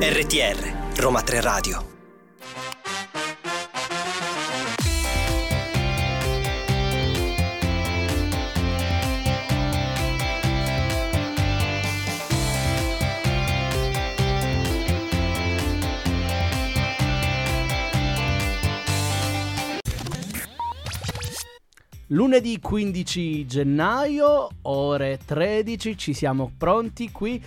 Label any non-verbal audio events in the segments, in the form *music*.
RTR Roma 3 Radio Lunedì 15 gennaio, ore 13, ci siamo pronti qui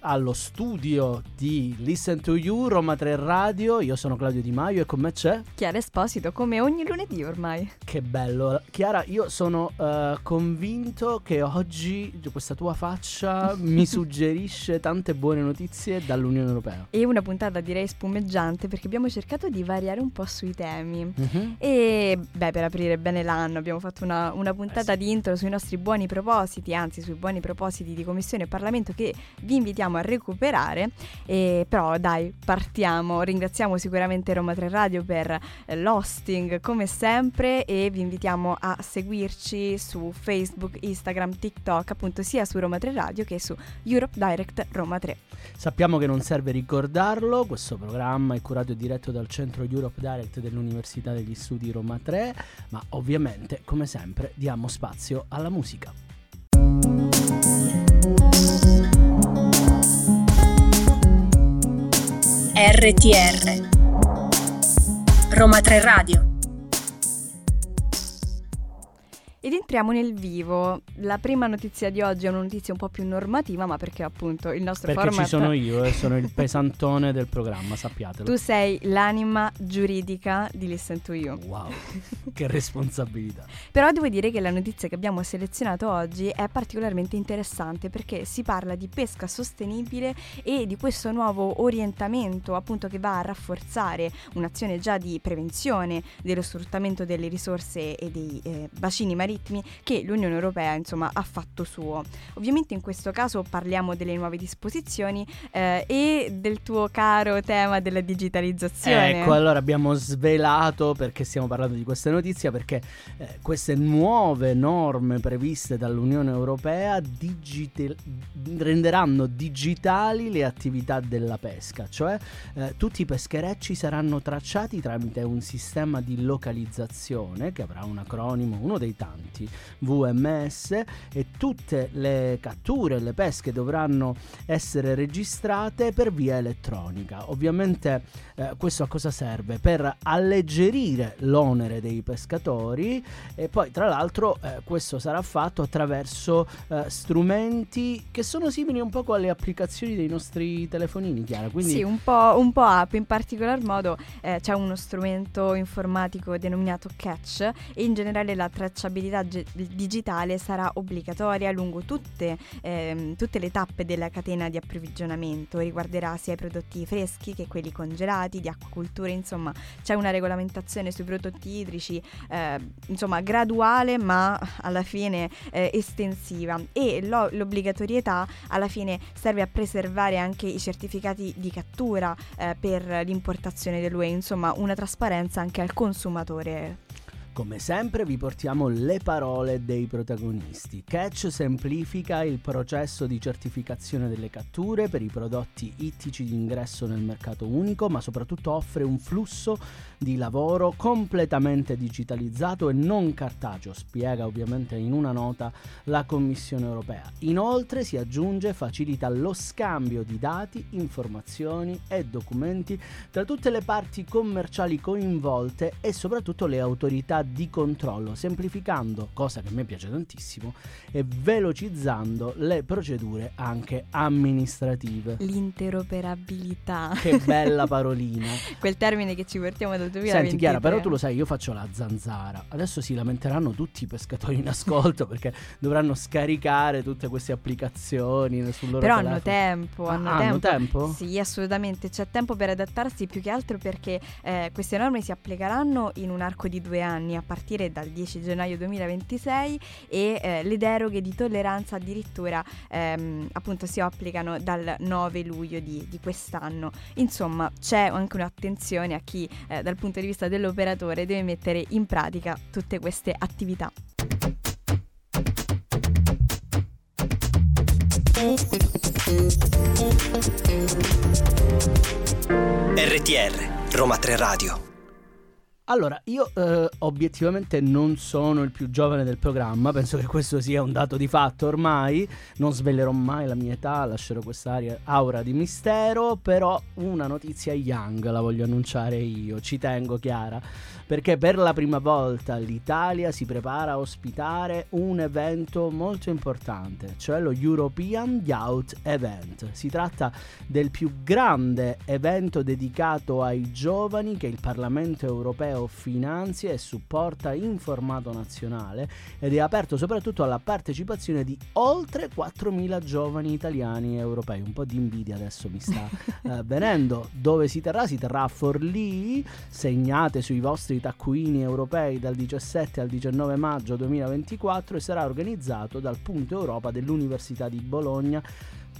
allo studio di Listen to You, Roma 3 Radio. Io sono Claudio Di Maio e con me c'è Chiara Esposito, come ogni lunedì ormai. Che bello. Chiara, io sono uh, convinto che oggi questa tua faccia *laughs* mi suggerisce tante buone notizie dall'Unione Europea. E una puntata direi spumeggiante perché abbiamo cercato di variare un po' sui temi. Uh-huh. E beh, per aprire bene l'anno abbiamo fatto una, una puntata eh sì. di intro sui nostri buoni propositi, anzi sui buoni propositi di Commissione e Parlamento che vi invitiamo andiamo a recuperare. E, però dai, partiamo. Ringraziamo sicuramente Roma 3 Radio per eh, l'hosting come sempre e vi invitiamo a seguirci su Facebook, Instagram, TikTok, appunto sia su Roma 3 Radio che su Europe Direct Roma 3. Sappiamo che non serve ricordarlo, questo programma è curato e diretto dal centro Europe Direct dell'Università degli Studi Roma 3, ma ovviamente, come sempre, diamo spazio alla musica. RTR Roma 3 Radio Ed entriamo nel vivo. La prima notizia di oggi è una notizia un po' più normativa, ma perché appunto il nostro perché format... ci sono io e sono il pesantone del programma, sappiatelo. Tu sei l'anima giuridica di Listen to You. Wow, che responsabilità. *laughs* Però devo dire che la notizia che abbiamo selezionato oggi è particolarmente interessante perché si parla di pesca sostenibile e di questo nuovo orientamento appunto che va a rafforzare un'azione già di prevenzione dello sfruttamento delle risorse e dei eh, bacini marini ritmi che l'Unione Europea insomma ha fatto suo. Ovviamente in questo caso parliamo delle nuove disposizioni eh, e del tuo caro tema della digitalizzazione. Ecco, allora abbiamo svelato perché stiamo parlando di questa notizia perché eh, queste nuove norme previste dall'Unione Europea digital- renderanno digitali le attività della pesca, cioè eh, tutti i pescherecci saranno tracciati tramite un sistema di localizzazione che avrà un acronimo, uno dei tanti importanti VMS e tutte le catture, le pesche dovranno essere registrate per via elettronica. Ovviamente eh, questo a cosa serve? Per alleggerire l'onere dei pescatori e poi tra l'altro eh, questo sarà fatto attraverso eh, strumenti che sono simili un po' alle applicazioni dei nostri telefonini, Chiara. Quindi... Sì, un po', un po' app, in particolar modo eh, c'è uno strumento informatico denominato Catch e in generale la tracciabilità tracciabilità ge- digitale sarà obbligatoria lungo tutte, ehm, tutte, le tappe della catena di approvvigionamento, riguarderà sia i prodotti freschi che quelli congelati, di acquacultura, insomma c'è una regolamentazione sui prodotti idrici, eh, insomma graduale ma alla fine eh, estensiva e lo- l'obbligatorietà alla fine serve a preservare anche i certificati di cattura eh, per l'importazione dell'UE, insomma una trasparenza anche al consumatore. Come sempre vi portiamo le parole dei protagonisti. Catch semplifica il processo di certificazione delle catture per i prodotti ittici di ingresso nel mercato unico, ma soprattutto offre un flusso di lavoro completamente digitalizzato e non cartaceo, spiega ovviamente in una nota la Commissione europea. Inoltre si aggiunge facilita lo scambio di dati, informazioni e documenti tra tutte le parti commerciali coinvolte e soprattutto le autorità di controllo, semplificando, cosa che a me piace tantissimo, e velocizzando le procedure anche amministrative. L'interoperabilità. Che bella *laughs* parolina. Quel termine che ci portiamo dal 2023. Senti Chiara, però tu lo sai, io faccio la zanzara. Adesso si lamenteranno tutti i pescatori in ascolto perché dovranno scaricare tutte queste applicazioni sul loro Però telefono. hanno tempo, ah, hanno, hanno tempo. tempo. Sì, assolutamente, c'è tempo per adattarsi più che altro perché eh, queste norme si applicheranno in un arco di due anni a partire dal 10 gennaio 2026 e eh, le deroghe di tolleranza addirittura ehm, appunto si applicano dal 9 luglio di, di, quest'anno. Insomma c'è anche un'attenzione a chi eh, dal punto di vista dell'operatore deve mettere in pratica tutte queste attività. RTR Roma 3 Radio allora, io eh, obiettivamente non sono il più giovane del programma, *laughs* penso che questo sia un dato di fatto ormai, non svelerò mai la mia età, lascerò quest'aria aura di mistero, però una notizia young la voglio annunciare io, ci tengo Chiara, perché per la prima volta l'Italia si prepara a ospitare un evento molto importante, cioè lo European Youth Event. Si tratta del più grande evento dedicato ai giovani che il Parlamento europeo finanzia e supporta in formato nazionale ed è aperto soprattutto alla partecipazione di oltre 4.000 giovani italiani e europei. Un po' di invidia adesso mi sta *laughs* eh, venendo. Dove si terrà? Si terrà a Forlì, segnate sui vostri taccuini europei dal 17 al 19 maggio 2024 e sarà organizzato dal Punto Europa dell'Università di Bologna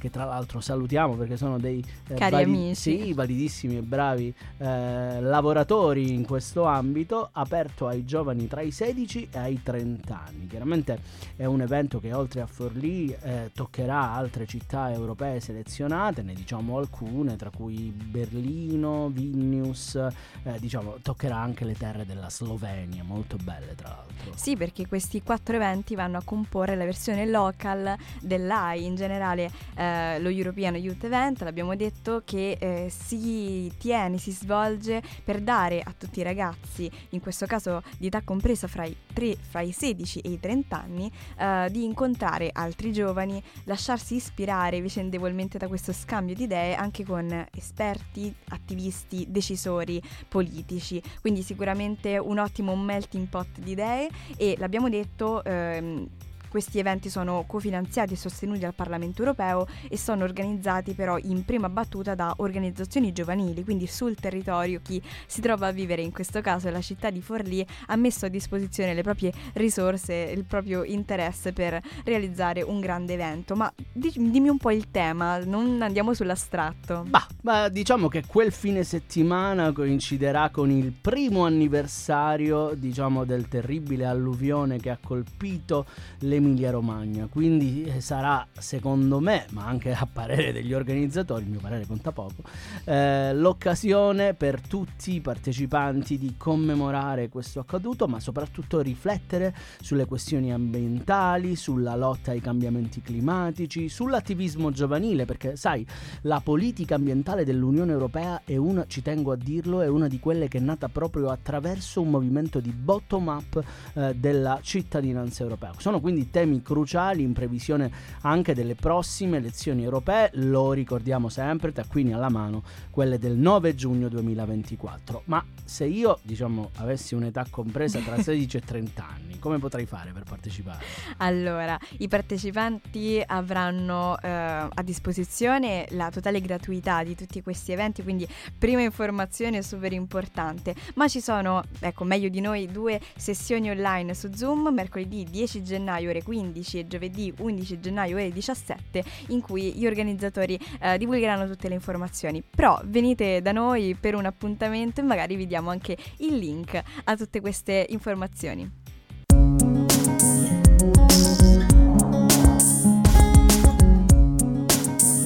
che tra l'altro salutiamo perché sono dei eh, Cari vali- amici. Sì, validissimi e bravi eh, lavoratori in questo ambito, aperto ai giovani tra i 16 e ai 30 anni. Chiaramente è un evento che oltre a Forlì eh, toccherà altre città europee selezionate, ne diciamo alcune, tra cui Berlino, Vilnius, eh, diciamo toccherà anche le terre della Slovenia, molto belle tra l'altro. Sì, perché questi quattro eventi vanno a comporre la versione local dell'AI in generale. Eh, eh, lo European Youth Event, l'abbiamo detto, che eh, si tiene, si svolge per dare a tutti i ragazzi, in questo caso di età compresa fra i, 3, fra i 16 e i 30 anni, eh, di incontrare altri giovani, lasciarsi ispirare vicendevolmente da questo scambio di idee anche con esperti, attivisti, decisori politici. Quindi sicuramente un ottimo melting pot di idee e l'abbiamo detto... Ehm, questi eventi sono cofinanziati e sostenuti dal Parlamento europeo e sono organizzati però in prima battuta da organizzazioni giovanili, quindi sul territorio chi si trova a vivere, in questo caso la città di Forlì, ha messo a disposizione le proprie risorse, il proprio interesse per realizzare un grande evento. Ma dimmi un po' il tema, non andiamo sull'astratto. Bah, ma diciamo che quel fine settimana coinciderà con il primo anniversario, diciamo, del terribile alluvione che ha colpito le Emilia Romagna, quindi eh, sarà secondo me, ma anche a parere degli organizzatori, il mio parere conta poco, eh, l'occasione per tutti i partecipanti di commemorare questo accaduto, ma soprattutto riflettere sulle questioni ambientali, sulla lotta ai cambiamenti climatici, sull'attivismo giovanile, perché sai, la politica ambientale dell'Unione Europea è una, ci tengo a dirlo, è una di quelle che è nata proprio attraverso un movimento di bottom up eh, della cittadinanza europea. Sono quindi temi cruciali in previsione anche delle prossime elezioni europee, lo ricordiamo sempre, taccuini alla mano, quelle del 9 giugno 2024. Ma se io, diciamo, avessi un'età compresa tra *laughs* 16 e 30 anni, come potrei fare per partecipare? Allora, i partecipanti avranno eh, a disposizione la totale gratuità di tutti questi eventi, quindi prima informazione super importante, ma ci sono, ecco, meglio di noi, due sessioni online su Zoom, mercoledì 10 gennaio ore 15 e giovedì 11 gennaio ore 17, in cui gli organizzatori eh, divulgheranno tutte le informazioni. Però venite da noi per un appuntamento e magari vi diamo anche il link a tutte queste informazioni.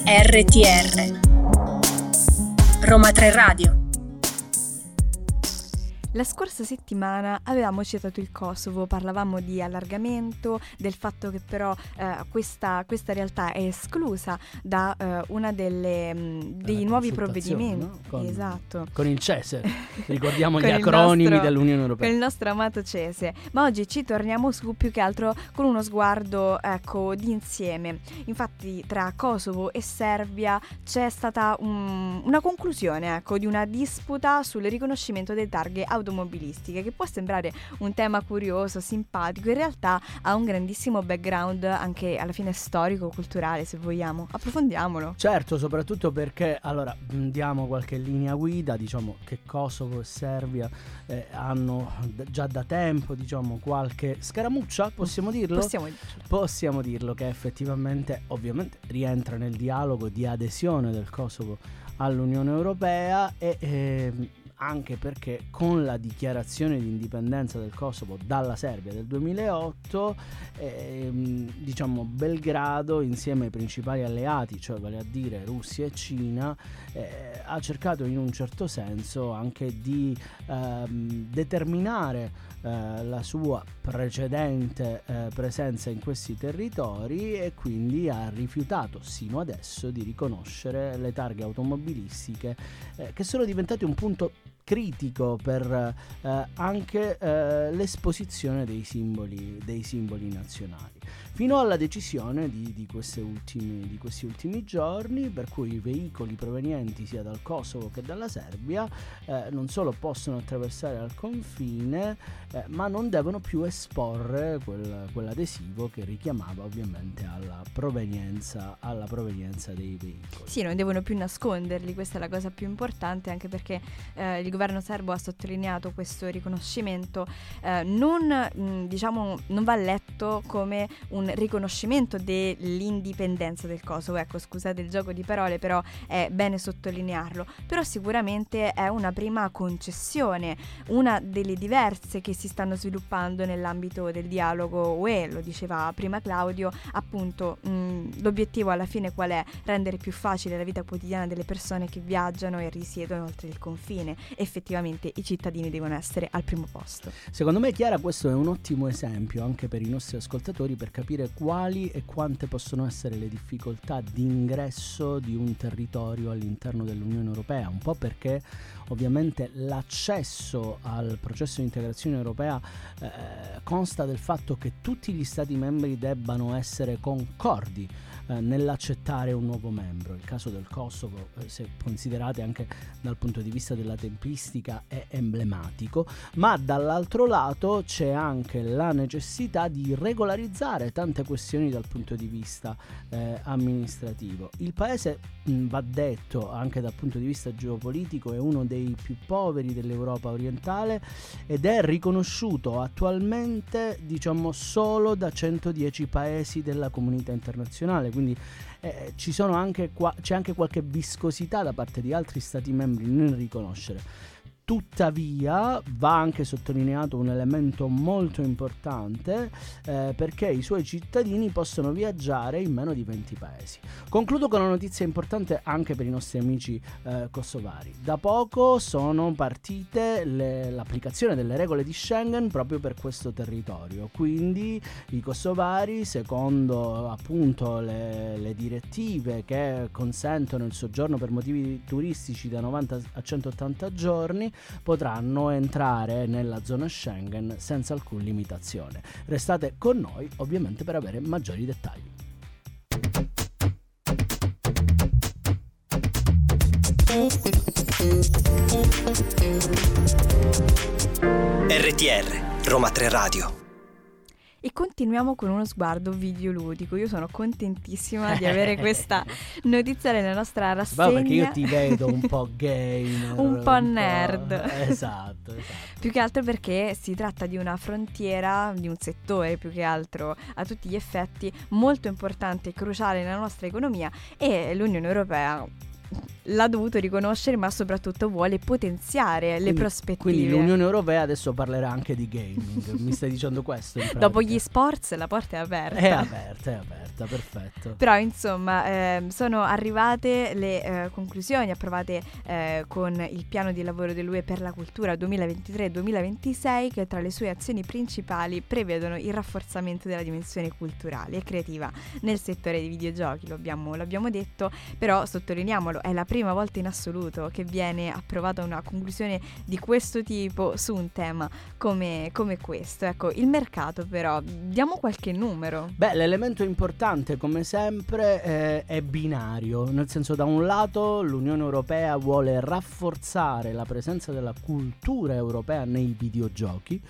RTR Roma 3 Radio la scorsa settimana avevamo citato il Kosovo, parlavamo di allargamento, del fatto che però eh, questa, questa, realtà è esclusa da eh, mh, mm, dei nuovi provvedimenti. No? Con, esatto. Con il CESE, *laughs* ricordiamo gli acronimi nostro, dell'Unione Europea. Con il nostro amato CESE. Ma oggi ci torniamo su più che altro con uno sguardo ecco, d'insieme. Infatti tra Kosovo e Serbia c'è stata un, una conclusione ecco, di una disputa sul riconoscimento delle targhe automatiche automobilistiche, che può sembrare un tema curioso, simpatico, in realtà ha un grandissimo background anche alla fine storico, culturale, se vogliamo. Approfondiamolo. Certo, soprattutto perché allora diamo qualche linea guida, diciamo che Kosovo e Serbia eh, hanno d- già da tempo, diciamo, qualche scaramuccia, possiamo dirlo? Possiamo dirlo. Possiamo dirlo che effettivamente ovviamente rientra nel dialogo di adesione del Kosovo all'Unione Europea e eh, anche perché con la dichiarazione di indipendenza del Kosovo dalla Serbia del 2008, ehm, diciamo Belgrado insieme ai principali alleati, cioè vale a dire Russia e Cina, eh, ha cercato in un certo senso anche di ehm, determinare eh, la sua precedente eh, presenza in questi territori e quindi ha rifiutato sino adesso di riconoscere le targhe automobilistiche eh, che sono diventate un punto critico per eh, anche eh, l'esposizione dei simboli, dei simboli nazionali fino alla decisione di, di, ultimi, di, questi ultimi giorni per cui i veicoli provenienti sia dal Kosovo che dalla Serbia eh, non solo possono attraversare al confine eh, ma non devono più esporre quel, quell'adesivo che richiamava ovviamente alla provenienza, alla provenienza dei veicoli. Sì, non devono più nasconderli, questa è la cosa più importante anche perché eh, il governo serbo ha sottolineato questo riconoscimento eh, non, mh, diciamo, non va letto come un un riconoscimento dell'indipendenza del Kosovo. Ecco, scusate il gioco di parole, però è bene sottolinearlo. Però sicuramente è una prima concessione, una delle diverse che si stanno sviluppando nell'ambito del dialogo UE, lo diceva prima Claudio, appunto mh, l'obiettivo alla fine qual è? Rendere più facile la vita quotidiana delle persone che viaggiano e risiedono oltre il confine. Effettivamente i cittadini devono essere al primo posto. Secondo me Chiara questo è un ottimo esempio anche per i nostri ascoltatori per capire capire quali e quante possono essere le difficoltà di ingresso di un territorio all'interno dell'Unione Europea, un po' perché ovviamente l'accesso al processo di integrazione europea eh, consta del fatto che tutti gli Stati membri debbano essere concordi eh, nell'accettare un nuovo membro. Il caso del Kosovo, eh, se considerate anche dal punto di vista della tempistica, è emblematico, ma dall'altro lato c'è anche la necessità di regolarizzare tante questioni dal punto di vista eh, amministrativo. Il paese, mh, va detto anche dal punto di vista geopolitico, è uno dei più poveri dell'Europa orientale ed è riconosciuto attualmente diciamo solo da 110 paesi della comunità internazionale quindi eh, anche qua- c'è anche qualche viscosità da parte di altri stati membri nel riconoscere. Tuttavia va anche sottolineato un elemento molto importante eh, perché i suoi cittadini possono viaggiare in meno di 20 paesi. Concludo con una notizia importante anche per i nostri amici eh, kosovari. Da poco sono partite le, l'applicazione delle regole di Schengen proprio per questo territorio, quindi i kosovari secondo appunto le, le direttive che consentono il soggiorno per motivi turistici da 90 a 180 giorni potranno entrare nella zona Schengen senza alcuna limitazione. Restate con noi ovviamente per avere maggiori dettagli. RTR Roma 3 Radio e continuiamo con uno sguardo videoludico. Io sono contentissima di avere questa *laughs* notizia nella nostra rassegna. Beh, perché io ti vedo un po' *laughs* gamer, un po' un nerd. Po'... Esatto, esatto. più che altro perché si tratta di una frontiera, di un settore più che altro a tutti gli effetti molto importante e cruciale nella nostra economia e l'Unione Europea l'ha dovuto riconoscere, ma soprattutto vuole potenziare quindi, le prospettive. Quindi l'Unione Europea adesso parlerà anche di gaming. Mi stai dicendo questo? *laughs* Dopo gli sports la porta è aperta. È aperta, è aperta, perfetto. Però insomma eh, sono arrivate le eh, conclusioni approvate eh, con il piano di lavoro dell'UE per la cultura 2023-2026 che tra le sue azioni principali prevedono il rafforzamento della dimensione culturale e creativa nel settore dei videogiochi, lo abbiamo, l'abbiamo detto, però sottolineiamolo, è la prima volta in assoluto che viene approvata una conclusione di questo tipo su un tema come, come questo. Ecco, il mercato però, diamo qualche numero. Beh, l'elemento importante come sempre eh, è binario, nel senso da un lato l'Unione Europea vuole rafforzare la presenza della cultura europea nei videogiochi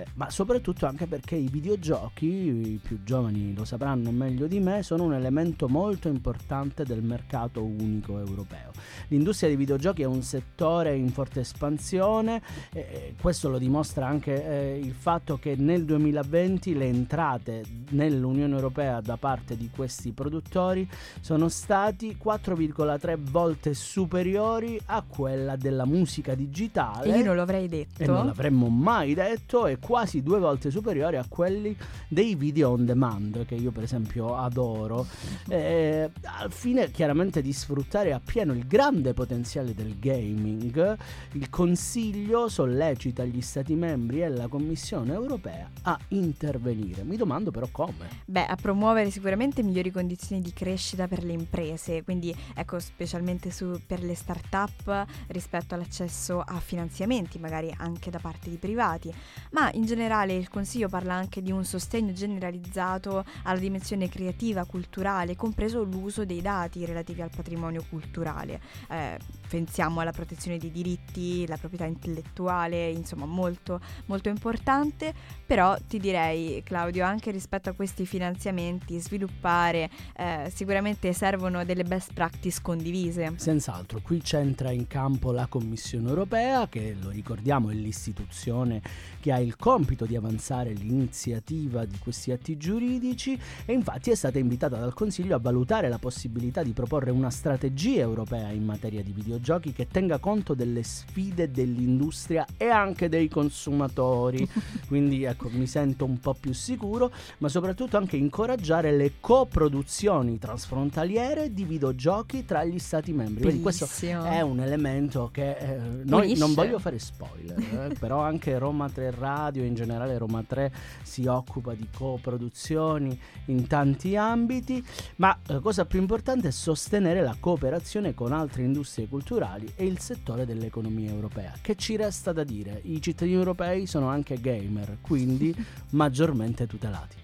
eh, ma soprattutto anche perché i videogiochi, i più giovani lo sapranno meglio di me, sono un elemento molto importante del mercato unico europeo. L'industria dei videogiochi è un settore in forte espansione, eh, questo lo dimostra anche eh, il fatto che nel 2020 le entrate nell'Unione Europea da parte di questi produttori sono stati 4,3 volte superiori a quella della musica digitale. E io non l'avrei detto. E non l'avremmo mai detto, e quasi due volte superiori a quelli dei video on demand, che io per esempio adoro, eh, al fine chiaramente di sfruttare appieno il grande potenziale del gaming, il Consiglio sollecita gli Stati membri e la Commissione europea a intervenire. Mi domando però come. Beh, a promuovere sicuramente migliori condizioni di crescita per le imprese, quindi ecco specialmente su, per le start-up rispetto all'accesso a finanziamenti, magari anche da parte di privati, ma in generale il Consiglio parla anche di un sostegno generalizzato alla dimensione creativa, culturale, compreso l'uso dei dati relativi al patrimonio culturale. Eh, pensiamo alla protezione dei diritti, la proprietà intellettuale, insomma molto, molto importante, però ti direi Claudio anche rispetto a questi finanziamenti sviluppare eh, sicuramente servono delle best practice condivise. Senz'altro, qui c'entra in campo la Commissione europea che lo ricordiamo è l'istituzione che ha il compito di avanzare l'iniziativa di questi atti giuridici e infatti è stata invitata dal Consiglio a valutare la possibilità di proporre una strategia europea in materia di videogiochi che tenga conto delle sfide dell'industria e anche dei consumatori. *laughs* Quindi ecco, mi sento un po' più sicuro, ma soprattutto anche incoraggiare le coproduzioni transfrontaliere di videogiochi tra gli stati membri. Vedi, questo è un elemento che eh, noi non voglio fare spoiler, eh, però anche Roma 3 Radio, in generale Roma 3 si occupa di coproduzioni in tanti ambiti, ma la cosa più importante è sostenere la cooperazione con altre industrie culturali e il settore dell'economia europea. Che ci resta da dire? I cittadini europei sono anche gamer, quindi *laughs* maggiormente tutelati.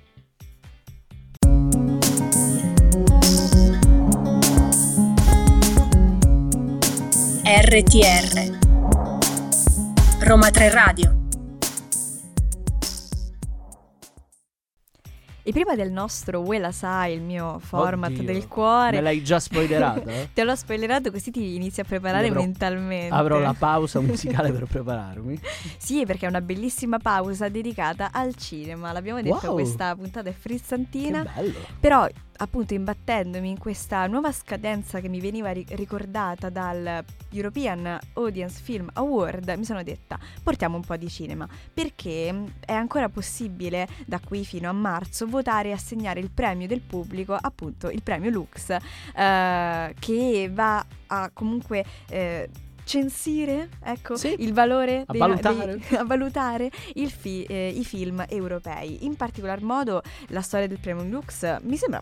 RTR Roma 3 Radio E prima del nostro Uè la sai, il mio format Oddio, del cuore. Me l'hai già spoilerato? *laughs* eh? Te l'ho spoilerato così ti inizi a preparare Avrò- mentalmente. Avrò la pausa musicale per prepararmi. *laughs* Sì, perché è una bellissima pausa dedicata al cinema. L'abbiamo detto, Wow. questa puntata è Che frizzantina. bello. Però, appunto, imbattendomi in questa nuova scadenza che mi veniva ri- ricordata dal European Audience Film Award, mi sono detta, portiamo un po' di cinema, perché mh, è ancora possibile da qui fino a marzo votare e assegnare il premio del pubblico, appunto il premio Lux, eh, che va a comunque... eh, censire ecco, Sì. il valore A dei- valutare. dei- *laughs* a valutare il fi- eh, i film europei. In particolar modo la storia del premio Lux mi sembra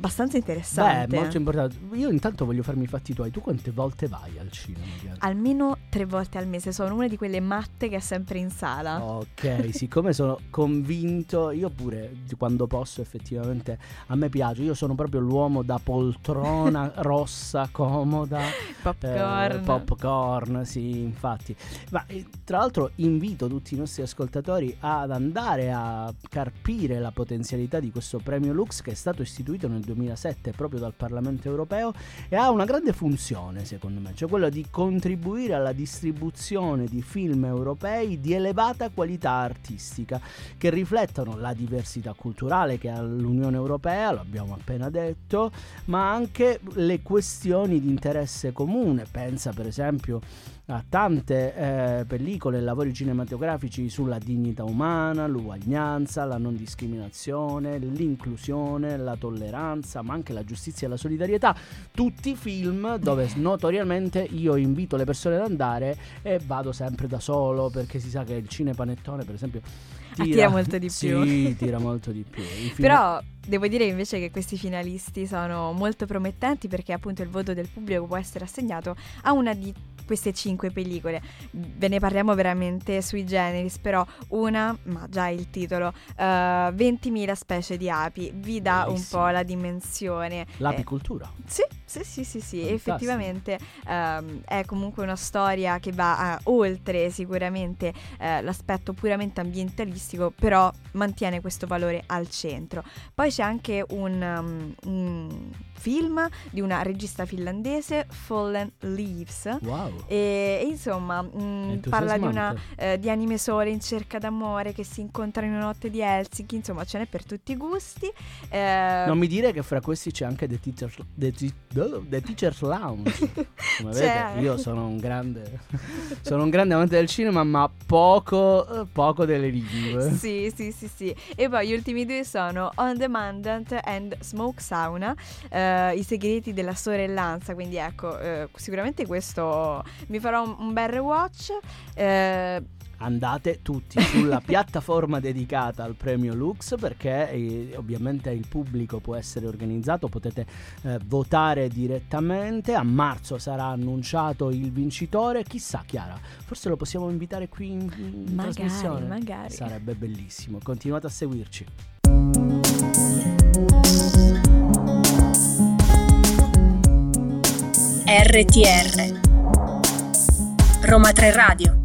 abbastanza interessante. Beh, molto importante. Io intanto voglio farmi i fatti tuoi. Tu quante volte vai al cinema? Chiara? Almeno tre volte al mese, sono una di quelle matte che è sempre in sala. Ok, siccome sono convinto, io pure quando posso effettivamente a me piace, io sono proprio l'uomo da poltrona *laughs* rossa, comoda, Popcorn. eh, popcorn, sì, infatti. Ma eh, tra l'altro invito tutti i nostri ascoltatori ad andare a carpire la potenzialità di questo premio Lux che è stato istituito nel 2007 proprio dal Parlamento europeo e ha una grande funzione secondo me, cioè quella di contribuire alla distribuzione di film europei di elevata qualità artistica che riflettono la diversità culturale che ha l'Unione Europea, lo abbiamo appena detto, ma anche le questioni di interesse comune. Pensa per esempio a tante eh, pellicole e lavori cinematografici sulla dignità umana, l'uguaglianza, la non discriminazione, l'inclusione, la tolleranza, ma anche la giustizia e la solidarietà. Tutti film dove notoriamente io invito le persone ad andare e vado sempre da solo perché si sa che il cinepanettone, per esempio, Attira molto di *laughs* più. Sì, tira molto di più. I film- Però devo dire invece che questi finalisti sono molto promettenti perché appunto il voto del pubblico può essere assegnato a una di queste cinque pellicole. Ve ne parliamo veramente sui generis, però una, ma già il titolo, eh, 20.000 specie di api, vi dà un Bellissimo. po' la dimensione. Eh, L'apicoltura. sì, Sì, sì, sì, sì, Fantastico. effettivamente ehm, è comunque una storia che va eh, oltre sicuramente eh, l'aspetto puramente ambientalistico, però mantiene questo valore al centro. Poi c'è anche un, um, un film di una regista finlandese, Fallen Leaves. Wow. E, e insomma, mh, parla di, una, eh, di anime sole in cerca d'amore che si incontrano in una notte di Helsinki, insomma ce n'è per tutti i gusti. Non mi dire che fra questi c'è anche The Teacher's, The oh, The Teacher's Lounge. *laughs* Come vedete, io sono un grande sono un grande amante del cinema, ma poco, poco delle lingue. Sì, sì, sì, sì. E poi gli ultimi due sono On Demandant and Smoke Sauna, eh, i segreti della sorellanza. Quindi ecco, eh, sicuramente questo mi farò un, un bel rewatch. Eh, Andate tutti sulla *laughs* piattaforma dedicata al premio Lux perché eh, ovviamente il pubblico può essere organizzato, potete eh, votare direttamente. A marzo sarà annunciato il vincitore. Chissà, Chiara, forse lo possiamo invitare qui in, in Magari, trasmissione. magari. Sarebbe bellissimo. Continuate a seguirci. RTR Roma 3 Radio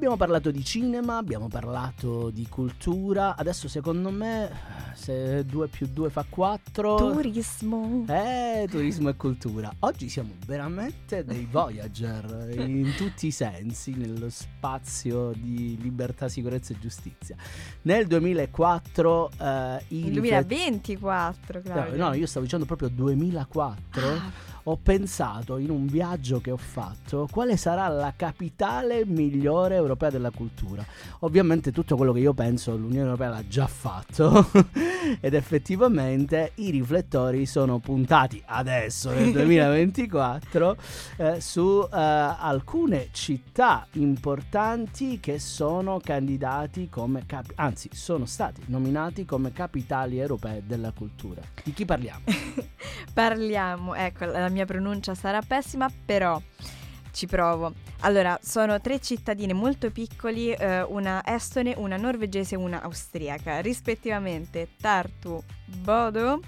Abbiamo parlato di cinema, abbiamo parlato di cultura. Adesso, secondo me, se 2 più 2 fa 4. turismo. Eh, turismo e cultura. Oggi siamo veramente dei Voyager in tutti i sensi nello spazio di libertà, sicurezza e giustizia. Nel 2004 eh, Il riflet- 2024, No, Claudio. no, io stavo dicendo proprio 2004. Ah, Ho pensato in un viaggio che ho fatto quale sarà la capitale migliore europea della cultura. Ovviamente tutto quello che io penso l'Unione Europea l'ha già fatto *laughs* ed effettivamente i riflettori sono puntati adesso nel *laughs* 2024 eh, su eh, alcune città importanti che sono candidati come capi- anzi sono stati nominati come capitali europee della cultura. Di chi parliamo? *laughs* Parliamo, ecco, la mia pronuncia sarà pessima, però ci provo. Allora, sono tre cittadine molto piccoli, eh, una estone, una norvegese e una austriaca, rispettivamente Tartu, Bodo,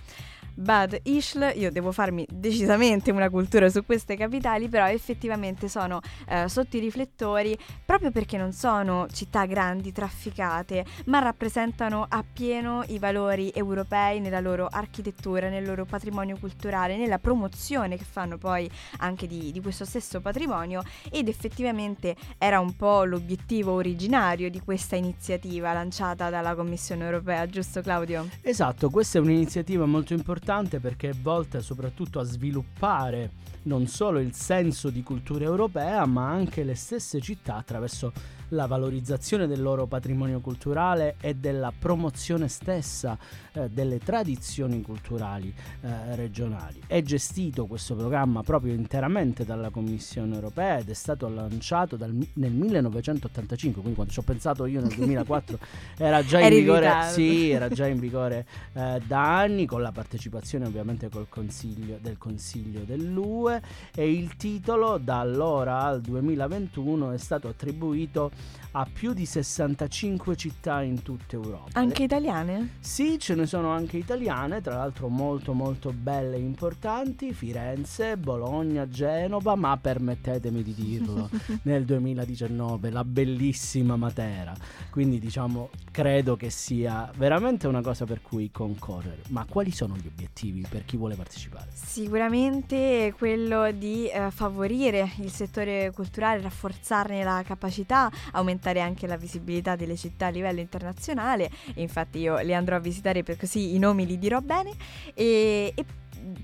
Bad Ischl. Io devo farmi decisamente una cultura su queste capitali, però effettivamente sono eh, sotto i riflettori proprio perché non sono città grandi, trafficate, ma rappresentano appieno i valori europei nella loro architettura, nel loro patrimonio culturale, nella promozione che fanno poi anche di, di questo stesso patrimonio ed effettivamente era un po' l'obiettivo originario di questa iniziativa lanciata dalla Commissione europea, giusto Claudio? Esatto, questa è un'iniziativa molto importante perché è volta soprattutto a sviluppare non solo il senso di cultura europea, ma anche le stesse città attraverso la valorizzazione del loro patrimonio culturale e della promozione stessa eh, delle tradizioni culturali eh, regionali. È gestito questo programma proprio interamente dalla Commissione europea ed è stato lanciato dal- nel 1985, quindi quando ci ho pensato io nel 2004 era già *laughs* in vigore, sì, era già in vigore eh, da anni con la partecipazione ovviamente col consiglio, del Consiglio dell'UE e il titolo da allora al 2021 è stato attribuito a più di 65 città in tutta Europa. Anche italiane? Sì, ce ne sono anche italiane, tra l'altro molto molto belle e importanti, Firenze, Bologna, Genova, ma permettetemi di dirlo, *laughs* nel 2019 la bellissima Matera. Quindi diciamo, credo che sia veramente una cosa per cui concorrere. Ma quali sono gli obiettivi per chi vuole partecipare? Sicuramente quello di eh, favorire il settore culturale, rafforzarne la capacità, aumentare anche la visibilità delle città a livello internazionale. Infatti io le andrò a visitare per così i nomi li dirò bene. E, e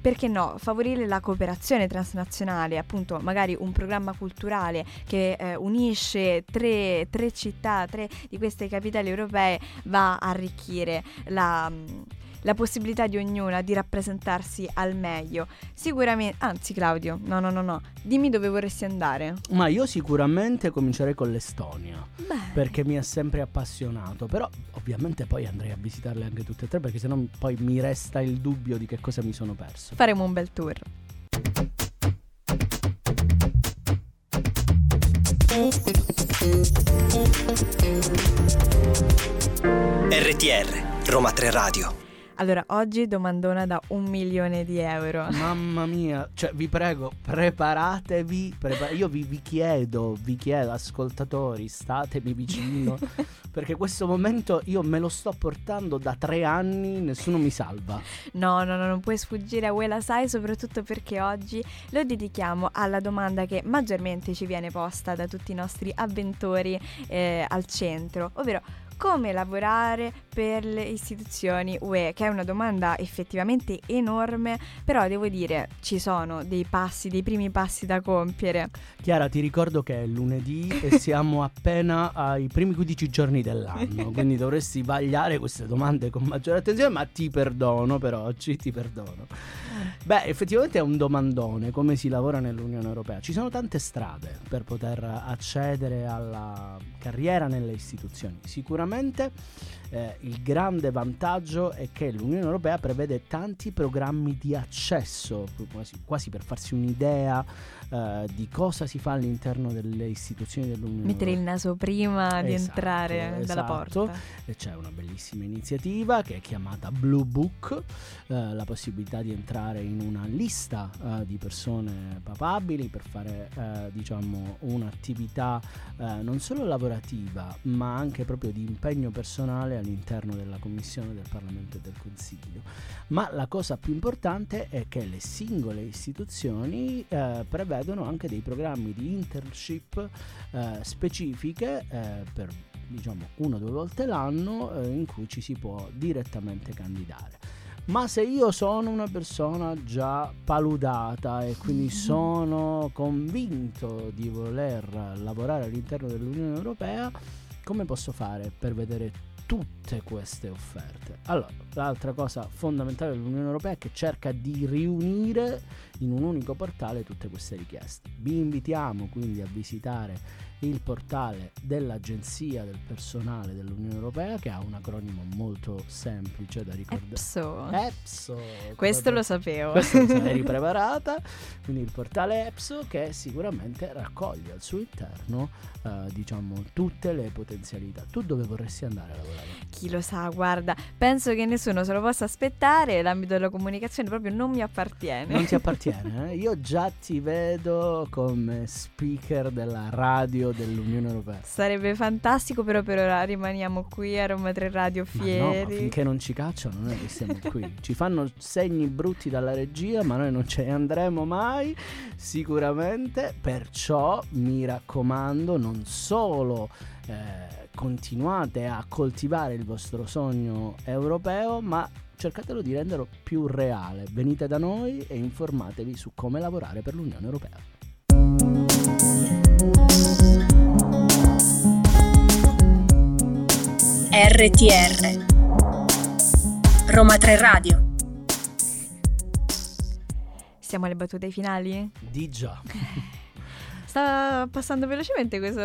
perché no, favorire la cooperazione transnazionale, appunto magari un programma culturale che eh, unisce tre, tre città, tre di queste capitali europee va a arricchire la, la possibilità di ognuna di rappresentarsi al meglio. Sicuramente, anzi Claudio, no no no no, dimmi dove vorresti andare. Ma io sicuramente comincerei con l'Estonia. Beh, perché mi ha sempre appassionato. Però ovviamente poi andrei a visitarle anche tutte e tre perché sennò poi mi resta il dubbio di che cosa mi sono perso. faremo un bel tour. RTR Roma 3 Radio. Allora, oggi domandona da un milione di euro. *laughs* Mamma mia, cioè vi prego, preparatevi. prepa- io vi, vi chiedo, vi chiedo, ascoltatori, statemi vicino. *laughs* perché questo momento io me lo sto portando da tre anni, nessuno mi salva. No, no, no, non puoi sfuggire a Uela Sai, soprattutto perché oggi lo dedichiamo alla domanda che maggiormente ci viene posta da tutti i nostri avventori eh, al centro, ovvero come lavorare per le istituzioni UE, che è una domanda effettivamente enorme, però devo dire ci sono dei passi, dei primi passi da compiere. Chiara, ti ricordo che è lunedì e *laughs* siamo appena ai primi 15 giorni dell'anno, quindi dovresti vagliare queste domande con maggiore attenzione, ma ti perdono per oggi, ti perdono. Beh, effettivamente è un domandone come si lavora nell'Unione Europea. Ci sono tante strade per poter accedere alla carriera nelle istituzioni. Sicuramente eh, il grande vantaggio è che l'Unione Europea prevede tanti programmi di accesso, quasi, quasi per farsi un'idea eh, di cosa si fa all'interno delle istituzioni dell'Unione Mettere il Europea. naso prima di Esatto, entrare dalla esatto. porta. E c'è una bellissima iniziativa che è chiamata Blue Book, eh, la possibilità di entrare in una lista eh, di persone papabili per fare eh, diciamo un'attività eh, non solo lavorativa ma anche proprio di impegno personale all'interno della Commissione del Parlamento e del Consiglio. Ma la cosa più importante è che le singole istituzioni eh, prevedono anche dei programmi di internship eh, specifiche eh, per diciamo una o due volte l'anno eh, in cui ci si può direttamente candidare. Ma se io sono una persona già paludata e quindi sono convinto di voler lavorare all'interno dell'Unione Europea, come posso fare per vedere tutte queste offerte? Allora, l'altra cosa fondamentale dell'Unione Europea è che cerca di riunire in un unico portale tutte queste richieste. Vi invitiamo quindi a visitare il portale dell'Agenzia del Personale dell'Unione Europea che ha un acronimo molto semplice da ricordare. EPSO. EPSO. Questo lo sapevo. Questo eri *laughs* preparata. Quindi il portale EPSO che sicuramente raccoglie al suo interno eh, diciamo tutte le potenzialità. Tu dove vorresti andare a lavorare? Chi lo sa, guarda, penso che nessuno se lo possa aspettare, l'ambito della comunicazione proprio non mi appartiene. Non ti *laughs* appartiene, eh? Io già ti vedo come speaker della radio dell'Unione Europea. Sarebbe fantastico, però per ora rimaniamo qui a Roma 3 Radio Ma no, fieri. ma finché non ci cacciano noi che siamo qui. *laughs* Ci fanno segni brutti dalla regia, ma noi non ce ne andremo mai, sicuramente. Perciò mi raccomando, non solo eh, continuate a coltivare il vostro sogno europeo, ma cercatelo di renderlo più reale. Venite da noi e informatevi su come lavorare per l'Unione Europea. RTR Roma 3 Radio Siamo alle battute finali? Di già. *laughs* Sta passando velocemente questo...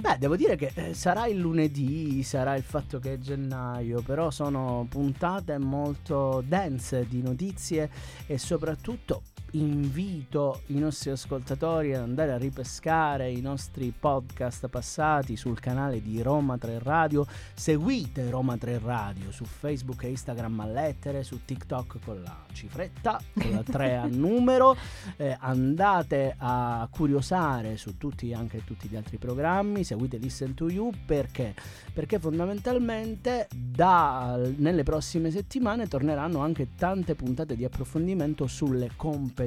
Beh, devo dire che eh, sarà il lunedì, sarà il fatto che è gennaio, però sono puntate molto dense di notizie e soprattutto invito i nostri ascoltatori ad andare a ripescare i nostri podcast passati sul canale di Roma 3 Radio. Seguite Roma 3 Radio su Facebook e Instagram a lettere, su TikTok con la cifretta, con la 3 a *laughs* numero. Eh, andate a curiosare su tutti anche tutti gli altri programmi, seguite Listen to You perché? Perché fondamentalmente da, nelle prossime settimane torneranno anche tante puntate di approfondimento sulle competenze.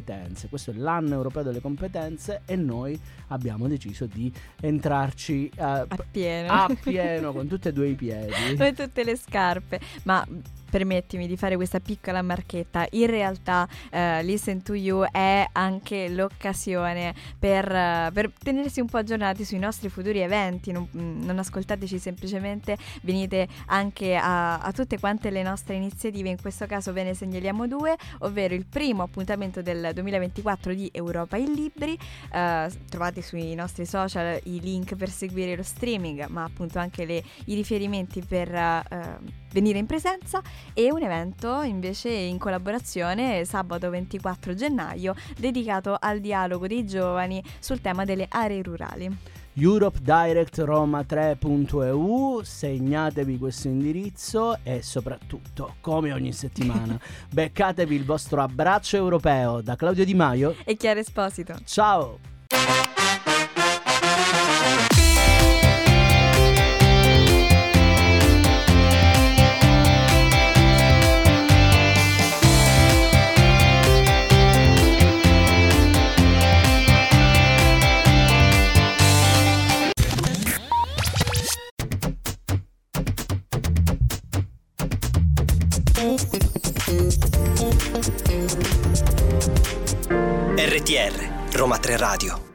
Questo è l'anno europeo delle competenze e noi abbiamo deciso di entrarci eh, A pieno. a pieno *laughs* con tutti e due i piedi. Con tutte le scarpe. Ma permettimi di fare questa piccola marchetta. In realtà eh, Listen to You è anche l'occasione per, eh, per tenersi un po' aggiornati sui nostri futuri eventi. Non, mm, non ascoltateci semplicemente, venite anche a, a tutte quante le nostre iniziative. In questo caso ve ne segnaliamo due, ovvero il primo appuntamento del 2024 di Europa in Libri. Eh, trovate sui nostri social i link per seguire lo streaming, ma appunto anche le- i riferimenti per venire in presenza e un evento invece in collaborazione sabato 24 gennaio dedicato al dialogo dei giovani sul tema delle aree rurali. europedirect.roma3.eu segnatevi questo indirizzo e soprattutto come ogni settimana *laughs* beccatevi il vostro abbraccio europeo. Da Claudio Di Maio. E Chiara Esposito. Ciao RTR Roma 3 Radio